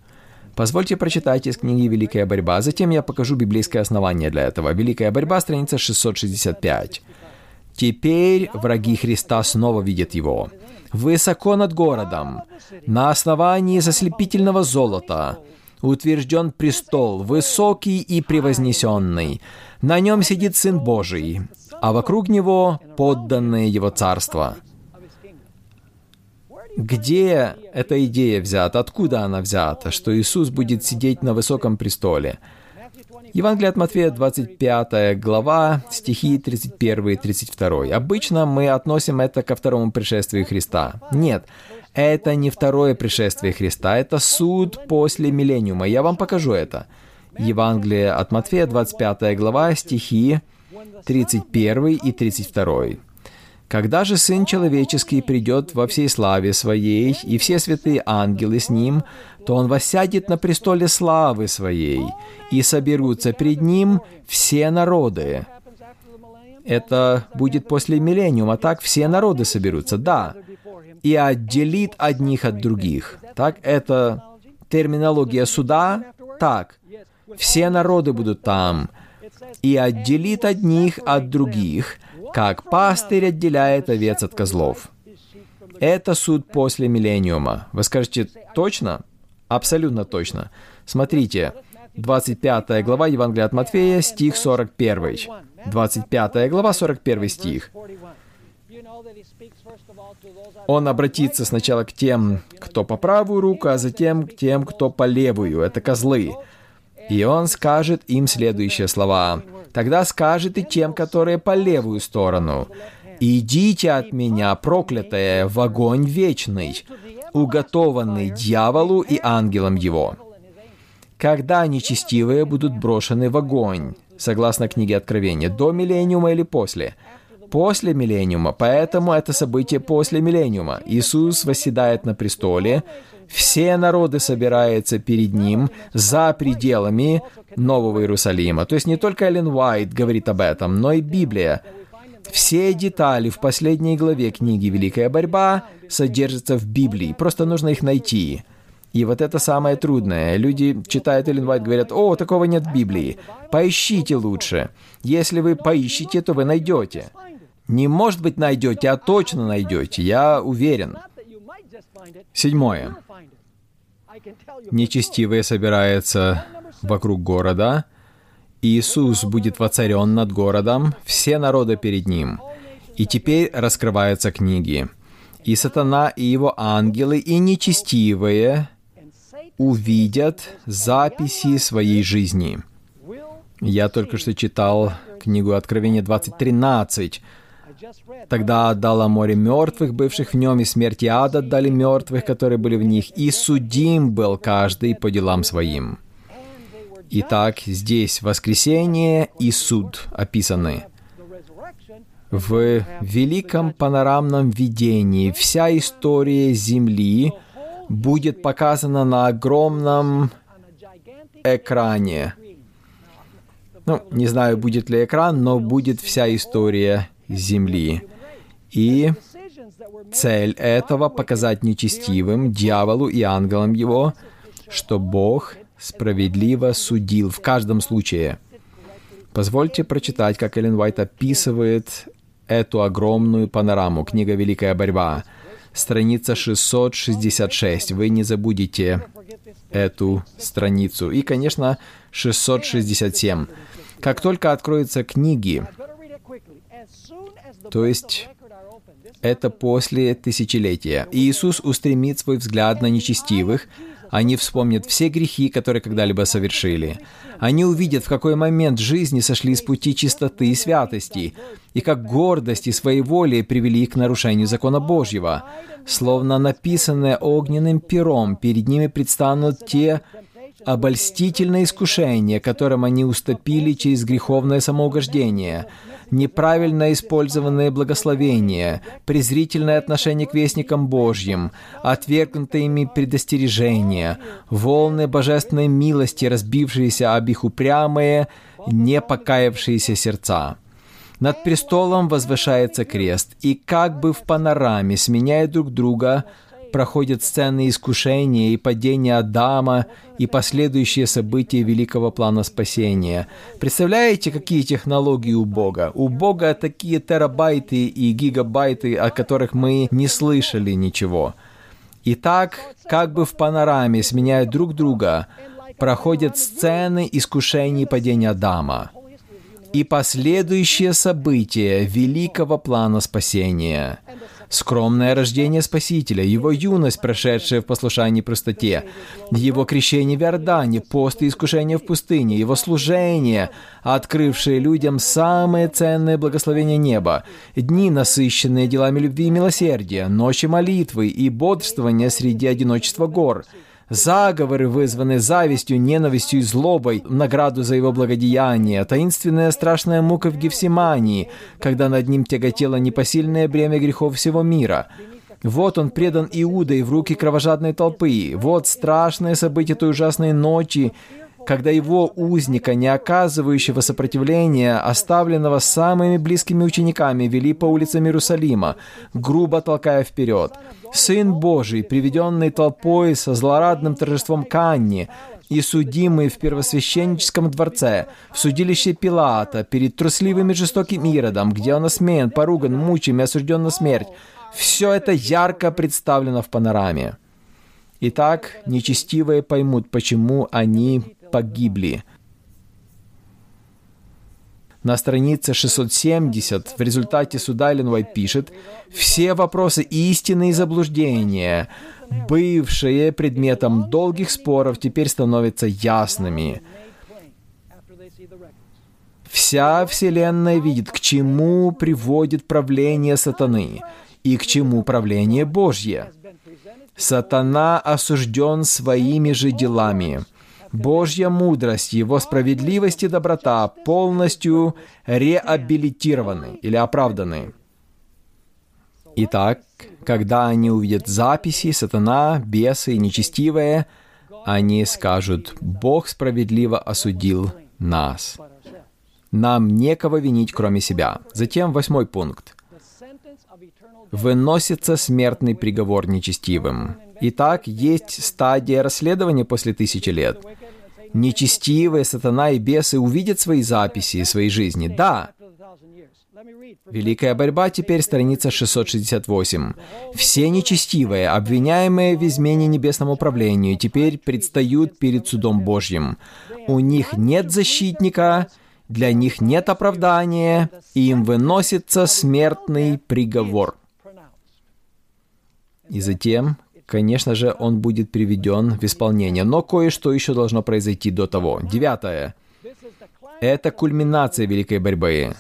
Speaker 1: Позвольте прочитать из книги «Великая борьба», затем я покажу библейское основание для этого. «Великая борьба», страница 665. «Теперь враги Христа снова видят Его высоко над городом, на основании заслепительного золота, утвержден престол, высокий и превознесенный. На нем сидит Сын Божий, а вокруг него подданные его царства. Где эта идея взята? Откуда она взята, что Иисус будет сидеть на высоком престоле? Евангелие от Матфея, 25 глава, стихи 31 и 32. Обычно мы относим это ко второму пришествию Христа. Нет, это не второе пришествие Христа, это суд после миллениума. Я вам покажу это. Евангелие от Матфея, 25 глава, стихи 31 и 32. Когда же Сын Человеческий придет во всей славе Своей, и все святые ангелы с Ним, то Он воссядет на престоле славы Своей, и соберутся пред Ним все народы. Это будет после миллениума, так все народы соберутся, да. И отделит одних от других. Так, это терминология суда? Так. Все народы будут там. И отделит одних от других, как пастырь отделяет овец от козлов. Это суд после миллениума. Вы скажете, точно? Абсолютно точно. Смотрите, 25 глава Евангелия от Матфея, стих 41. 25 глава, 41 стих. Он обратится сначала к тем, кто по правую руку, а затем к тем, кто по левую. Это козлы. И он скажет им следующие слова. Тогда скажет и тем, которые по левую сторону. «Идите от меня, проклятая, в огонь вечный, уготованный дьяволу и ангелам его». Когда нечестивые будут брошены в огонь, согласно книге Откровения, до миллениума или после? После миллениума, поэтому это событие после миллениума. Иисус восседает на престоле, все народы собираются перед Ним за пределами Нового Иерусалима. То есть не только Эллен Уайт говорит об этом, но и Библия. Все детали в последней главе книги «Великая борьба» содержатся в Библии, просто нужно их найти. И вот это самое трудное. Люди читают Эллен Уайт, говорят, «О, такого нет в Библии. Поищите лучше. Если вы поищите, то вы найдете». Не может быть найдете, а точно найдете, я уверен. Седьмое. Нечестивые собираются вокруг города. Иисус будет воцарен над городом, все народы перед Ним. И теперь раскрываются книги. И сатана, и его ангелы, и нечестивые увидят записи своей жизни. Я только что читал книгу Откровения 20.13. Тогда отдало море мертвых, бывших в нем, и смерти ада отдали мертвых, которые были в них, и судим был каждый по делам своим. Итак, здесь воскресение и суд описаны. В великом панорамном видении вся история Земли будет показана на огромном экране. Ну, не знаю, будет ли экран, но будет вся история Земли. И цель этого — показать нечестивым, дьяволу и ангелам его, что Бог справедливо судил в каждом случае. Позвольте прочитать, как Эллен Уайт описывает эту огромную панораму. Книга «Великая борьба», страница 666. Вы не забудете эту страницу. И, конечно, 667. Как только откроются книги, то есть это после тысячелетия, Иисус устремит свой взгляд на нечестивых, они вспомнят все грехи, которые когда-либо совершили. Они увидят, в какой момент жизни сошли с пути чистоты и святости, и как гордость и своеволие привели их к нарушению закона Божьего. Словно написанное огненным пером, перед ними предстанут те обольстительные искушения, которым они уступили через греховное самоугождение – неправильно использованные благословения, презрительное отношение к вестникам Божьим, отвергнутые ими предостережения, волны божественной милости, разбившиеся об их упрямые, не покаявшиеся сердца. Над престолом возвышается крест, и как бы в панораме, сменяя друг друга, проходят сцены искушения и падения Адама и последующие события великого плана спасения. Представляете, какие технологии у Бога? У Бога такие терабайты и гигабайты, о которых мы не слышали ничего. Итак, как бы в панораме, сменяя друг друга, проходят сцены искушений падения Адама и последующие события великого плана спасения – скромное рождение Спасителя, его юность, прошедшая в послушании простоте, его крещение в Иордане, пост и искушение в пустыне, его служение, открывшее людям самое ценное благословение неба, дни, насыщенные делами любви и милосердия, ночи молитвы и бодрствования среди одиночества гор — заговоры, вызванные завистью, ненавистью и злобой, награду за его благодеяние, таинственная страшная мука в Гефсимании, когда над ним тяготело непосильное бремя грехов всего мира. Вот он предан Иудой в руки кровожадной толпы. Вот страшное событие той ужасной ночи, когда его узника, не оказывающего сопротивления, оставленного самыми близкими учениками, вели по улицам Иерусалима, грубо толкая вперед. Сын Божий, приведенный толпой со злорадным торжеством Канни, и судимый в первосвященническом дворце, в судилище Пилата, перед трусливым и жестоким Иродом, где он осмеян, поруган, мучим и осужден на смерть. Все это ярко представлено в панораме. Итак, нечестивые поймут, почему они погибли. На странице 670 в результате суда Ленвайт пишет, «Все вопросы истины и заблуждения, бывшие предметом долгих споров, теперь становятся ясными. Вся Вселенная видит, к чему приводит правление сатаны и к чему правление Божье. Сатана осужден своими же делами – Божья мудрость, Его справедливость и доброта полностью реабилитированы или оправданы. Итак, когда они увидят записи, сатана, бесы и нечестивые, они скажут, Бог справедливо осудил нас. Нам некого винить, кроме себя. Затем восьмой пункт. Выносится смертный приговор нечестивым. Итак, есть стадия расследования после тысячи лет. Нечестивые сатана и бесы увидят свои записи своей жизни. Да, Великая борьба теперь страница 668. Все нечестивые, обвиняемые в измене небесному управлению, теперь предстают перед судом Божьим. У них нет защитника, для них нет оправдания, и им выносится смертный приговор. И затем конечно же, он будет приведен в исполнение. Но кое-что еще должно произойти до того. Девятое. Это кульминация великой борьбы.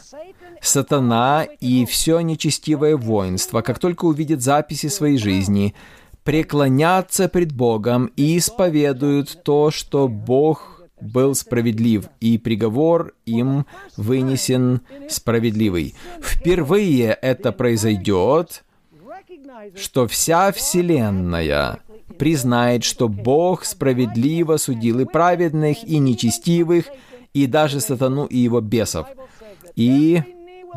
Speaker 1: Сатана и все нечестивое воинство, как только увидят записи своей жизни, преклонятся пред Богом и исповедуют то, что Бог был справедлив, и приговор им вынесен справедливый. Впервые это произойдет, что вся Вселенная признает, что Бог справедливо судил и праведных, и нечестивых, и даже сатану и его бесов. И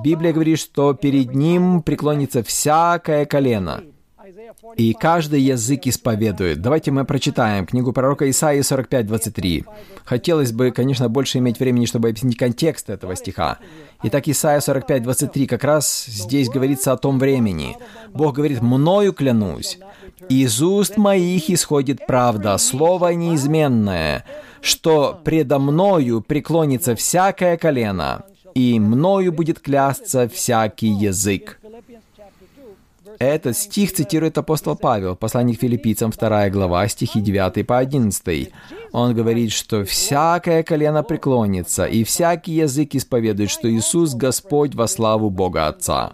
Speaker 1: Библия говорит, что перед ним преклонится всякое колено, и каждый язык исповедует. Давайте мы прочитаем книгу пророка Исаии 45:23. Хотелось бы, конечно, больше иметь времени, чтобы объяснить контекст этого стиха. Итак, Исаия 45:23 как раз здесь говорится о том времени. Бог говорит, «Мною клянусь, из уст моих исходит правда, слово неизменное, что предо мною преклонится всякое колено, и мною будет клясться всякий язык». Этот стих цитирует апостол Павел, послание к филиппийцам, 2 глава, стихи 9 по 11. Он говорит, что «всякое колено преклонится, и всякий язык исповедует, что Иисус Господь во славу Бога Отца».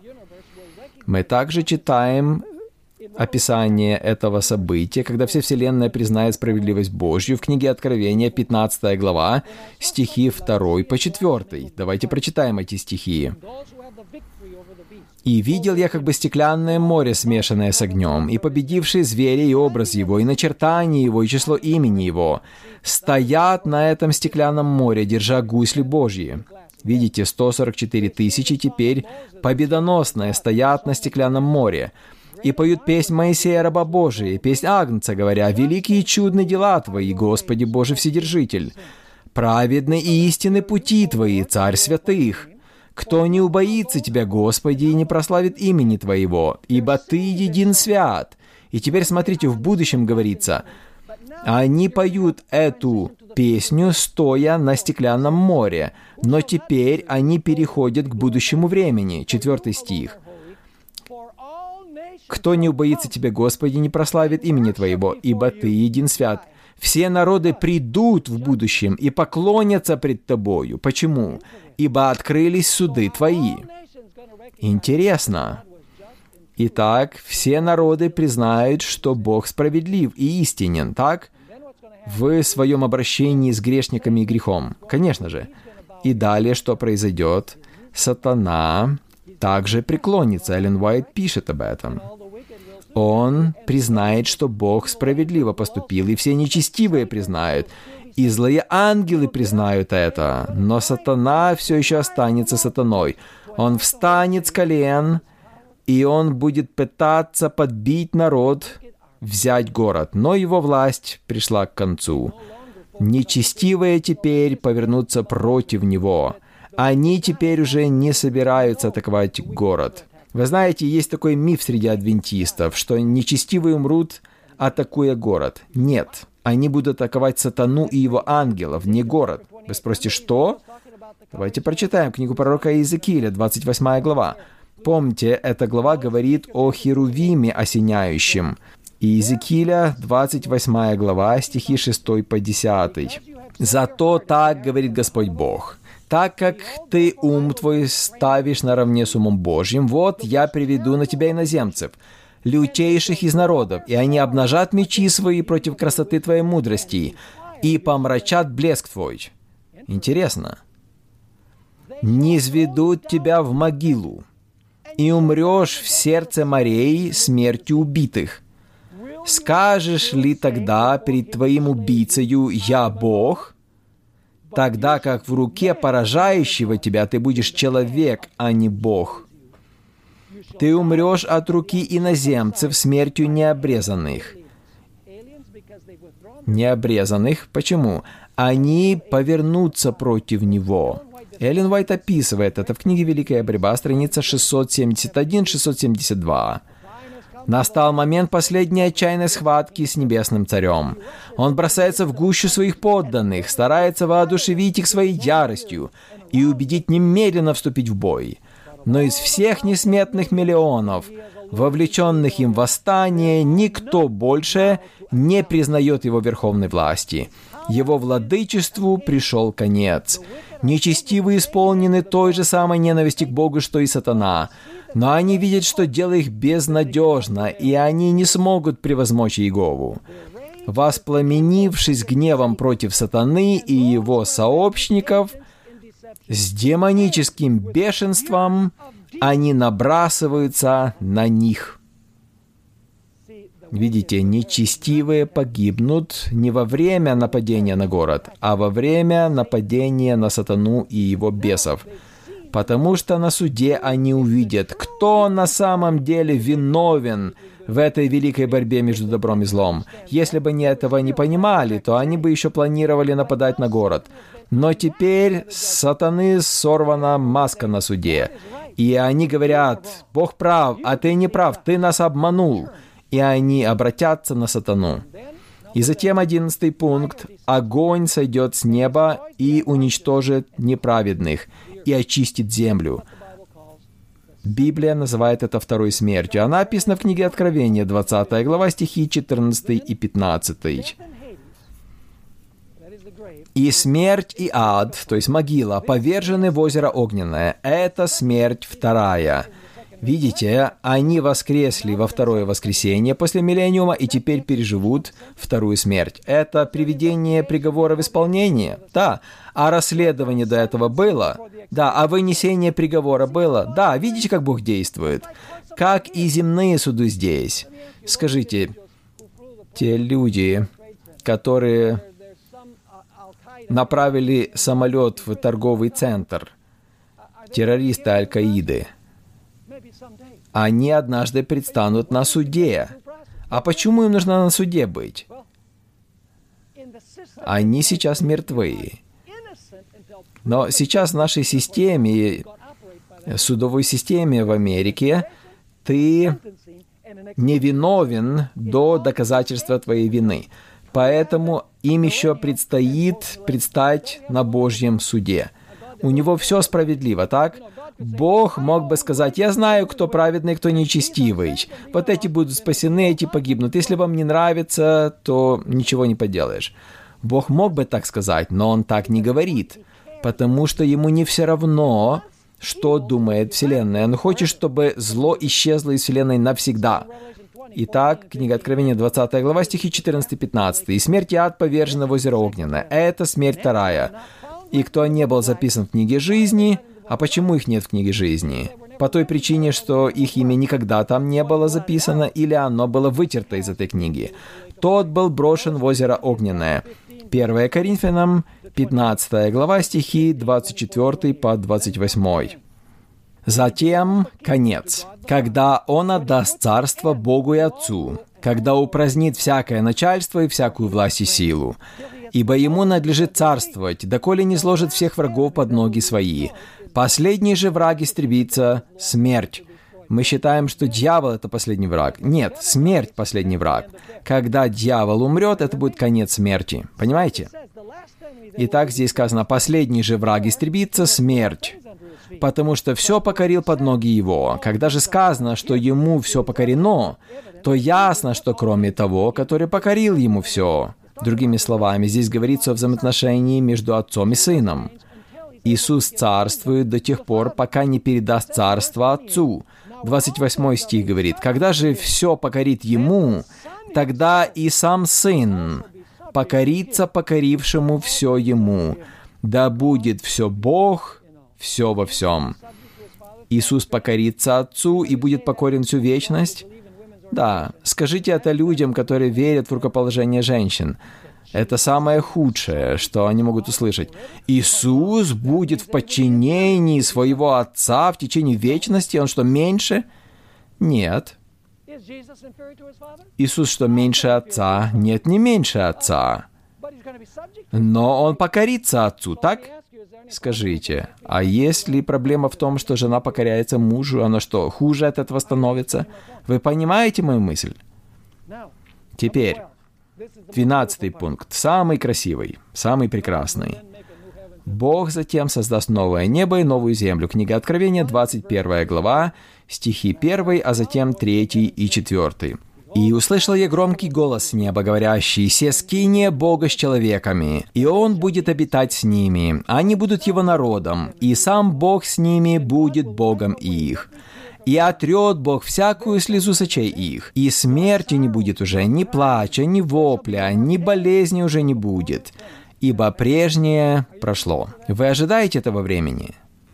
Speaker 1: Мы также читаем описание этого события, когда вся Вселенная признает справедливость Божью в книге Откровения, 15 глава, стихи 2 по 4. Давайте прочитаем эти стихи. «И видел я как бы стеклянное море, смешанное с огнем, и победившие звери и образ его, и начертание его, и число имени его, стоят на этом стеклянном море, держа гусли Божьи». Видите, 144 тысячи теперь победоносные стоят на стеклянном море и поют песнь Моисея, раба Божия, песнь Агнца, говоря, «Великие чудные дела Твои, Господи Боже Вседержитель! Праведны и истинны пути Твои, Царь святых!» Кто не убоится Тебя, Господи, и не прославит имени Твоего, ибо Ты един свят. И теперь смотрите, в будущем говорится, они поют эту песню, стоя на стеклянном море, но теперь они переходят к будущему времени. Четвертый стих. «Кто не убоится Тебя, Господи, не прославит имени Твоего, ибо Ты един свят». Все народы придут в будущем и поклонятся пред Тобою. Почему? ибо открылись суды твои». Интересно. Итак, все народы признают, что Бог справедлив и истинен, так? В своем обращении с грешниками и грехом. Конечно же. И далее что произойдет? Сатана также преклонится. Эллен Уайт пишет об этом. Он признает, что Бог справедливо поступил, и все нечестивые признают, и злые ангелы признают это, но сатана все еще останется сатаной. Он встанет с колен, и он будет пытаться подбить народ, взять город, но его власть пришла к концу. Нечестивые теперь повернутся против него. Они теперь уже не собираются атаковать город. Вы знаете, есть такой миф среди адвентистов, что нечестивые умрут, атакуя город. Нет. Они будут атаковать сатану и его ангелов, не город. Вы спросите, что? Давайте прочитаем книгу пророка Иезекииля, 28 глава. Помните, эта глава говорит о Херувиме осеняющем. Иезекииля, 28 глава, стихи 6 по 10. «Зато так говорит Господь Бог, так как ты ум твой ставишь наравне с умом Божьим, вот я приведу на тебя иноземцев, лютейших из народов, и они обнажат мечи свои против красоты твоей мудрости и помрачат блеск твой. Интересно. Не изведут тебя в могилу, и умрешь в сердце морей смертью убитых. Скажешь ли тогда перед твоим убийцею «Я Бог», тогда как в руке поражающего тебя ты будешь человек, а не Бог? Ты умрешь от руки иноземцев смертью необрезанных. Необрезанных? Почему? Они повернутся против него. Эллен Уайт описывает это в книге «Великая борьба», страница 671-672. Настал момент последней отчаянной схватки с Небесным Царем. Он бросается в гущу своих подданных, старается воодушевить их своей яростью и убедить немедленно вступить в бой – но из всех несметных миллионов вовлеченных им в восстание, никто больше не признает его верховной власти. Его владычеству пришел конец. Нечестивые исполнены той же самой ненависти к Богу, что и сатана. Но они видят, что дело их безнадежно, и они не смогут превозмочь Иегову. Воспламенившись гневом против сатаны и его сообщников, с демоническим бешенством они набрасываются на них. Видите, нечестивые погибнут не во время нападения на город, а во время нападения на сатану и его бесов. Потому что на суде они увидят, кто на самом деле виновен в этой великой борьбе между добром и злом. Если бы они этого не понимали, то они бы еще планировали нападать на город. Но теперь сатаны сорвана маска на суде. И они говорят, Бог прав, а ты не прав, ты нас обманул и они обратятся на сатану. И затем одиннадцатый пункт. Огонь сойдет с неба и уничтожит неправедных и очистит землю. Библия называет это второй смертью. Она описана в книге Откровения, 20 глава, стихи 14 и 15. «И смерть и ад, то есть могила, повержены в озеро огненное. Это смерть вторая». Видите, они воскресли во второе воскресенье после миллениума и теперь переживут вторую смерть. Это приведение приговора в исполнение? Да. А расследование до этого было? Да. А вынесение приговора было? Да. Видите, как Бог действует? Как и земные суды здесь. Скажите, те люди, которые направили самолет в торговый центр, террористы Аль-Каиды, они однажды предстанут на суде. А почему им нужно на суде быть? Они сейчас мертвы. Но сейчас в нашей системе, судовой системе в Америке, ты невиновен до доказательства твоей вины. Поэтому им еще предстоит предстать на Божьем суде. У него все справедливо, так? Бог мог бы сказать, я знаю, кто праведный, кто нечестивый. Вот эти будут спасены, эти погибнут. Если вам не нравится, то ничего не поделаешь. Бог мог бы так сказать, но он так не говорит, потому что ему не все равно, что думает Вселенная. Он хочет, чтобы зло исчезло из Вселенной навсегда. Итак, книга Откровения, 20 глава, стихи 14-15. «И смерть и ад повержены в озеро огненное. Это смерть вторая. И кто не был записан в книге жизни, а почему их нет в книге жизни? По той причине, что их имя никогда там не было записано или оно было вытерто из этой книги. Тот был брошен в озеро Огненное. 1 Коринфянам, 15 глава, стихи 24 по 28. Затем конец, когда он отдаст царство Богу и Отцу, когда упразднит всякое начальство и всякую власть и силу, ибо ему надлежит царствовать, доколе не сложит всех врагов под ноги свои. Последний же враг истребится — смерть. Мы считаем, что дьявол — это последний враг. Нет, смерть — последний враг. Когда дьявол умрет, это будет конец смерти. Понимаете? Итак, здесь сказано, последний же враг истребится — смерть потому что все покорил под ноги его. Когда же сказано, что ему все покорено, то ясно, что кроме того, который покорил ему все. Другими словами, здесь говорится о взаимоотношении между отцом и сыном. Иисус царствует до тех пор, пока не передаст царство Отцу. 28 стих говорит, «Когда же все покорит Ему, тогда и сам Сын покорится покорившему все Ему. Да будет все Бог, все во всем». Иисус покорится Отцу и будет покорен всю вечность? Да, скажите это людям, которые верят в рукоположение женщин. Это самое худшее, что они могут услышать. Иисус будет в подчинении своего Отца в течение вечности. Он что, меньше? Нет. Иисус что, меньше Отца? Нет, не меньше Отца. Но Он покорится Отцу, так? Скажите, а есть ли проблема в том, что жена покоряется мужу, она что, хуже от этого становится? Вы понимаете мою мысль? Теперь, двенадцатый пункт, самый красивый, самый прекрасный. Бог затем создаст новое небо и новую землю. Книга Откровения, 21 глава, стихи 1, а затем 3 и 4. «И услышал я громкий голос с неба, говорящий, «Се скиния Бога с человеками, и Он будет обитать с ними, они будут Его народом, и сам Бог с ними будет Богом их. И отрет Бог всякую слезу сочей их, и смерти не будет уже, ни плача, ни вопля, ни болезни уже не будет, ибо прежнее прошло». Вы ожидаете этого времени?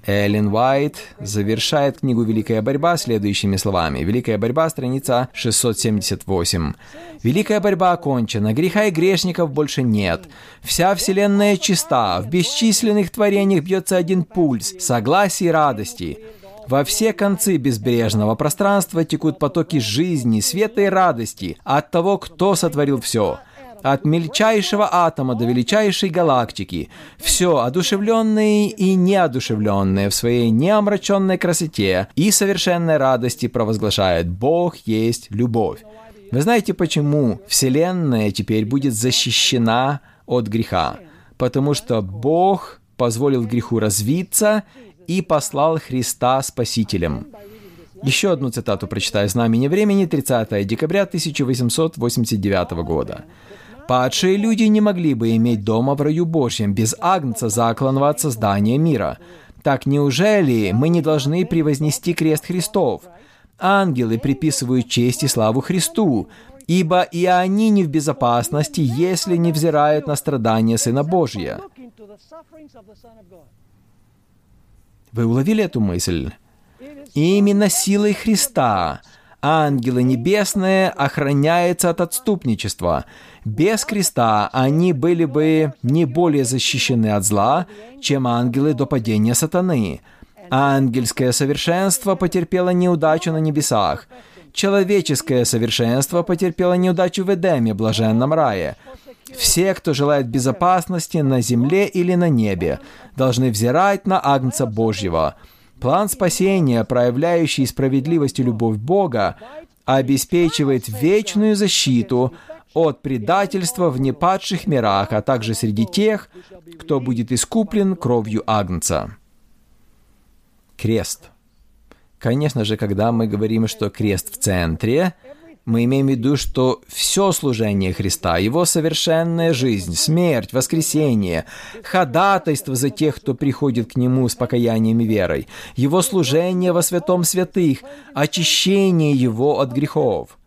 Speaker 1: Эллен Уайт завершает книгу «Великая борьба» следующими словами. «Великая борьба», страница 678. «Великая борьба окончена, греха и грешников больше нет. Вся вселенная чиста, в бесчисленных творениях бьется один пульс, согласия и радости». Во все концы безбрежного пространства текут потоки жизни, света и радости от того, кто сотворил все от мельчайшего атома до величайшей галактики, все одушевленное и неодушевленное в своей неомраченной красоте и совершенной радости провозглашает «Бог есть любовь». Вы знаете, почему Вселенная теперь будет защищена от греха? Потому что Бог позволил греху развиться и послал Христа Спасителем. Еще одну цитату прочитаю «Знамени времени» 30 декабря 1889 года. Падшие люди не могли бы иметь дома в раю Божьем без Агнца, закланного от создания мира. Так неужели мы не должны превознести крест Христов? Ангелы приписывают честь и славу Христу, ибо и они не в безопасности, если не взирают на страдания Сына Божия. Вы уловили эту мысль? Именно силой Христа ангелы небесные охраняются от отступничества. Без креста они были бы не более защищены от зла, чем ангелы до падения сатаны. Ангельское совершенство потерпело неудачу на небесах. Человеческое совершенство потерпело неудачу в Эдеме, блаженном рае. Все, кто желает безопасности на земле или на небе, должны взирать на Агнца Божьего – План спасения, проявляющий справедливость и любовь Бога, обеспечивает вечную защиту от предательства в непадших мирах, а также среди тех, кто будет искуплен кровью Агнца. Крест. Конечно же, когда мы говорим, что крест в центре, мы имеем в виду, что все служение Христа, Его совершенная жизнь, смерть, воскресение, ходатайство за тех, кто приходит к Нему с покаянием и верой, Его служение во святом святых, очищение Его от грехов,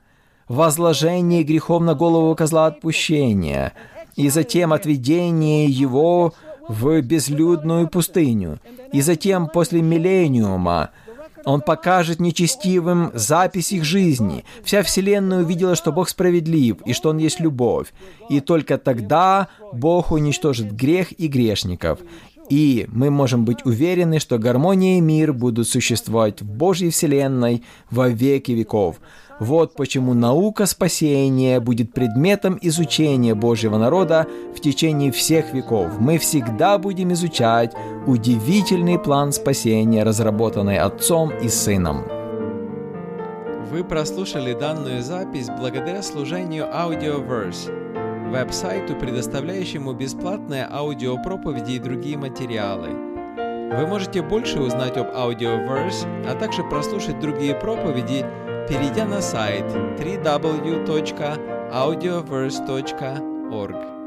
Speaker 1: возложение грехов на голову козла отпущения, и затем отведение Его в безлюдную пустыню, и затем после миллениума – он покажет нечестивым запись их жизни. Вся Вселенная увидела, что Бог справедлив и что Он есть любовь. И только тогда Бог уничтожит грех и грешников. И мы можем быть уверены, что гармония и мир будут существовать в Божьей Вселенной во веки веков. Вот почему наука спасения будет предметом изучения Божьего народа в течение всех веков. Мы всегда будем изучать удивительный план спасения, разработанный Отцом и Сыном.
Speaker 2: Вы прослушали данную запись благодаря служению Audioverse, веб-сайту, предоставляющему бесплатные аудиопроповеди и другие материалы. Вы можете больше узнать об Audioverse, а также прослушать другие проповеди – перейдя на сайт www.audioverse.org.